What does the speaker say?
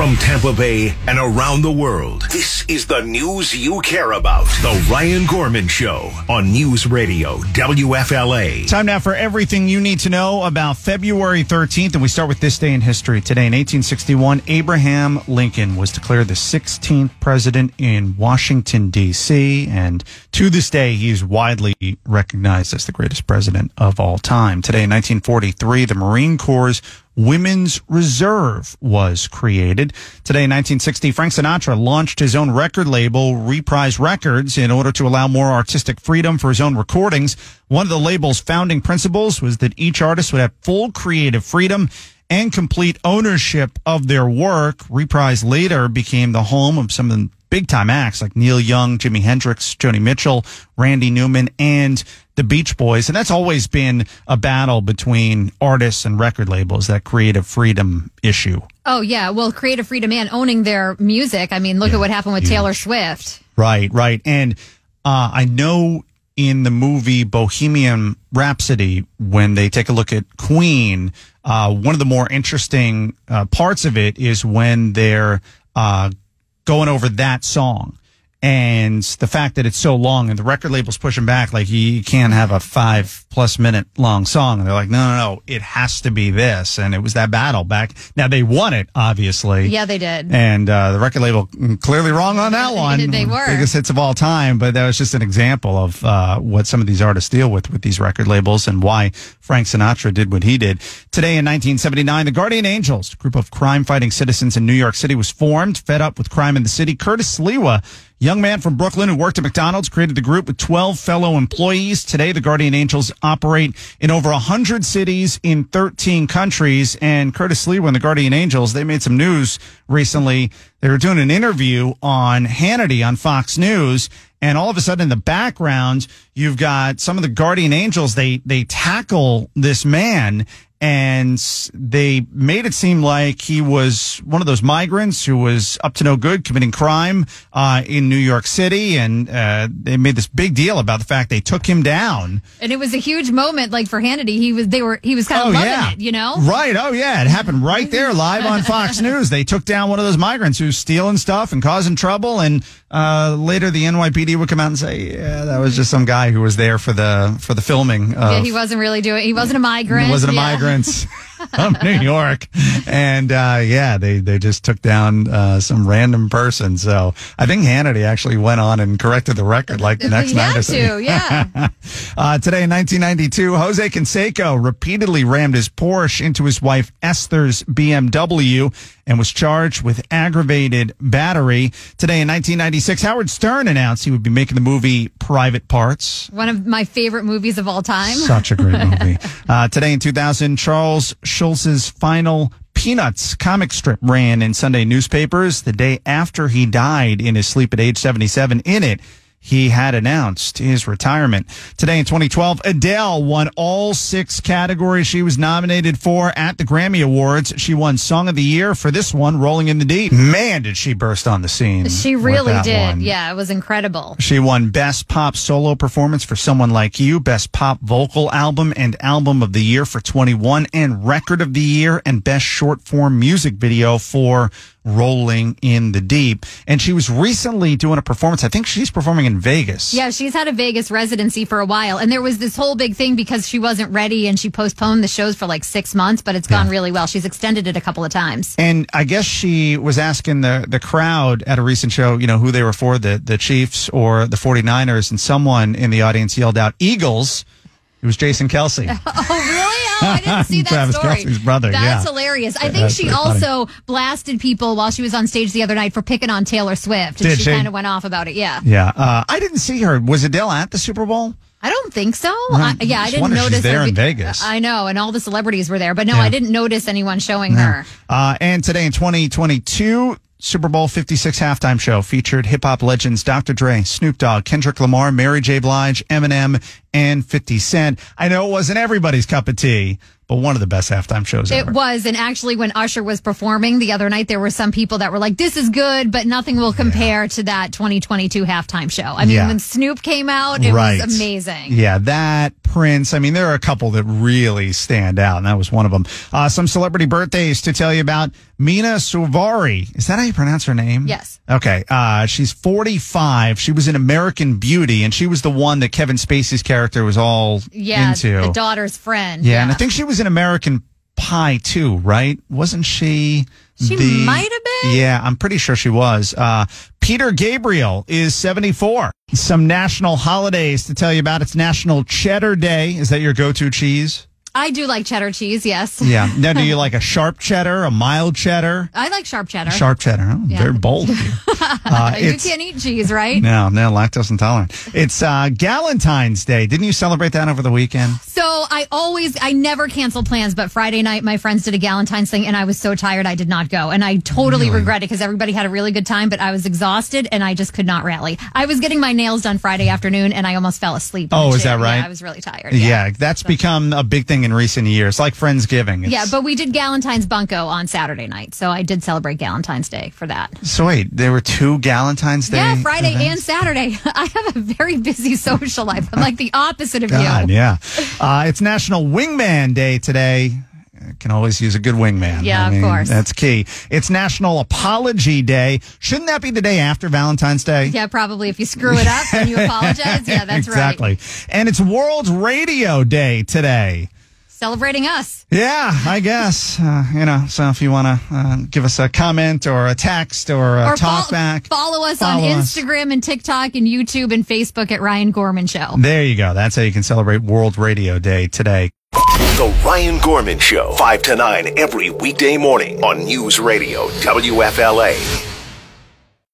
From Tampa Bay and around the world, this is the news you care about. The Ryan Gorman Show on News Radio WFLA. Time now for everything you need to know about February 13th. And we start with this day in history. Today in 1861, Abraham Lincoln was declared the 16th president in Washington, D.C. And to this day, he is widely recognized as the greatest president of all time. Today in 1943, the Marine Corps Women's Reserve was created. Today in 1960, Frank Sinatra launched his own record label, Reprise Records, in order to allow more artistic freedom for his own recordings. One of the label's founding principles was that each artist would have full creative freedom and complete ownership of their work. Reprise later became the home of some of the big time acts like Neil Young, Jimi Hendrix, Joni Mitchell, Randy Newman, and the Beach Boys. And that's always been a battle between artists and record labels, that creative freedom issue. Oh, yeah. Well, creative freedom and owning their music. I mean, look Yeah, at what happened with huge. Taylor Swift. Right, right. And uh, I know in the movie Bohemian Rhapsody, when they take a look at Queen, uh, one of the more interesting uh, parts of it is when they're uh, going over that song. And the fact that it's so long and the record label's pushing back, like you can't have a five plus minute long song. And they're like, no, no, no, it has to be this. And it was that battle back. Now they won it, obviously. Yeah, they did. And uh, the record label mm, clearly wrong on that one. They were. biggest hits of all time. But that was just an example of uh, what some of these artists deal with with these record labels and why Frank Sinatra did what he did. Today in 1979, the Guardian Angels, a group of crime-fighting citizens in New York City, was formed. Fed up with crime in the city, Curtis Sliwa. Young man from Brooklyn who worked at McDonald's created the group with 12 fellow employees. Today, the Guardian Angels operate in over 100 cities in 13 countries. And Curtis Lee, when the Guardian Angels, they made some news recently. They were doing an interview on Hannity on Fox News. And all of a sudden in the background, you've got some of the Guardian Angels. They, they tackle this man and they made it seem like he was one of those migrants who was up to no good committing crime uh, in New York City, and uh, they made this big deal about the fact they took him down. And it was a huge moment, like for Hannity. He was, they were, he was kind of loving it, you know? Right. Oh, yeah. It happened right there live on Fox News. They took down one of those migrants who's stealing stuff and causing trouble. And uh, later the NYPD would come out and say, yeah, that was just some guy who was there for the for the filming. Of, Yeah, he wasn't really doing. He wasn't a migrant. It wasn't a Yeah. migrant difference. from New York, and uh, yeah, they they just took down uh, some random person. So I think Hannity actually went on and corrected the record like the next He night or something. to, yeah. Uh, today in 1992, Jose Canseco repeatedly rammed his Porsche into his wife Esther's BMW and was charged with aggravated battery. Today in 1996, Howard Stern announced he would be making the movie Private Parts. One of my favorite movies of all time. Such a great movie. Uh, today in 2000, Charles Schulz's final Peanuts comic strip ran in Sunday newspapers the day after he died in his sleep at age 77. In it, he had announced his retirement. Today in 2012, Adele won all six categories she was nominated for at the Grammy Awards. She won Song of the Year for this one, Rolling in the Deep. Man, did she burst on the scene. She really did. one. Yeah, it was incredible. She won Best Pop Solo Performance for Someone Like You, Best Pop Vocal Album and Album of the Year for 21, and Record of the Year and Best Short Form Music Video for Rolling in the Deep. And she was recently doing a performance. I think she's performing in Vegas. Yeah, she's had a Vegas residency for a while, and there was this whole big thing because she wasn't ready and she postponed the shows for like six months, but it's gone really well. She's extended it a couple of times. And I guess she was asking the, the crowd at a recent show, you know, who they were for, the, the Chiefs or the 49ers. And someone in the audience yelled out, Eagles. It was Jason Kelce. Oh, really? I didn't see that Travis story. Kelce's brother, That's yeah. hilarious. I think That's she pretty funny. also blasted people while she was on stage the other night for picking on Taylor Swift. And Did she, she? kind of went off about it. Yeah. Yeah. Uh, I didn't see her. Was Adele at the Super Bowl? I don't think so. I, yeah, I just didn't if she's notice there her in Vegas. I know, and all the celebrities were there, but no, Yeah. I didn't notice anyone showing her. Uh, and today in 2022, Super Bowl 56 halftime show featured hip hop legends Dr. Dre, Snoop Dogg, Kendrick Lamar, Mary J. Blige, Eminem, and 50 Cent. I know it wasn't everybody's cup of tea, but one of the best halftime shows ever. It was, and actually, when Usher was performing the other night, there were some people that were like, "This is good, but nothing will compare to that 2022 halftime show." I mean, Yeah. when Snoop came out, it Right. was amazing. Yeah, that Prince. I mean, there are a couple that really stand out, and that was one of them. Uh, some celebrity birthdays to tell you about. Mena Suvari. Is that how you pronounce her name? Yes. Okay. Uh, she's 45. She was in American Beauty, and she was the one that Kevin Spacey's character was all Yeah, into. the daughter's friend. yeah, and I think she was in American Pie too, right? Wasn't she? She the- might have been. Yeah, I'm pretty sure she was. Uh, Peter Gabriel is 74. Some national holidays to tell you about. It's National Cheddar Day. Is that your go-to cheese? I do like cheddar cheese. Yes. Yeah. Now, do you like a sharp cheddar, a mild cheddar? I like sharp cheddar. Sharp cheddar. Oh, Yeah. Very bold. Uh, you can't eat cheese, right? No, no, lactose intolerant. It's uh, Galentine's Day. Didn't you celebrate that over the weekend? So I always, I never cancel plans, but Friday night my friends did a Galentine's thing and I was so tired I did not go. And I totally regret it because everybody had a really good time, but I was exhausted and I just could not rally. I was getting my nails done Friday afternoon and I almost fell asleep. Oh, is that right? Yeah, I was really tired. Yeah, that's become a big thing in recent years, like Friendsgiving. It's- Yeah, but we did Galentine's Bunko on Saturday night. So I did celebrate Galentine's Day for that. So wait, there were two Galentine's Day. Yeah, Friday events? and Saturday. I have a very busy social life. I'm like the opposite of God, you. yeah. Uh, it's National Wingman Day today. Can always use a good wingman. Yeah, of course. That's key. It's National Apology Day. Shouldn't that be the day after Valentine's Day? Yeah, probably. If you screw it up and you apologize. Yeah, that's exactly. right. Exactly. And it's World Radio Day today. Celebrating us. Yeah, I guess. Uh, you know, so if you want to uh, give us a comment or a text or a or talk fol- back, follow us follow on us. Instagram and TikTok and YouTube and Facebook at Ryan Gorman Show. There you go. That's how you can celebrate World Radio Day today. The Ryan Gorman Show, 5 to 9 every weekday morning on News Radio WFLA.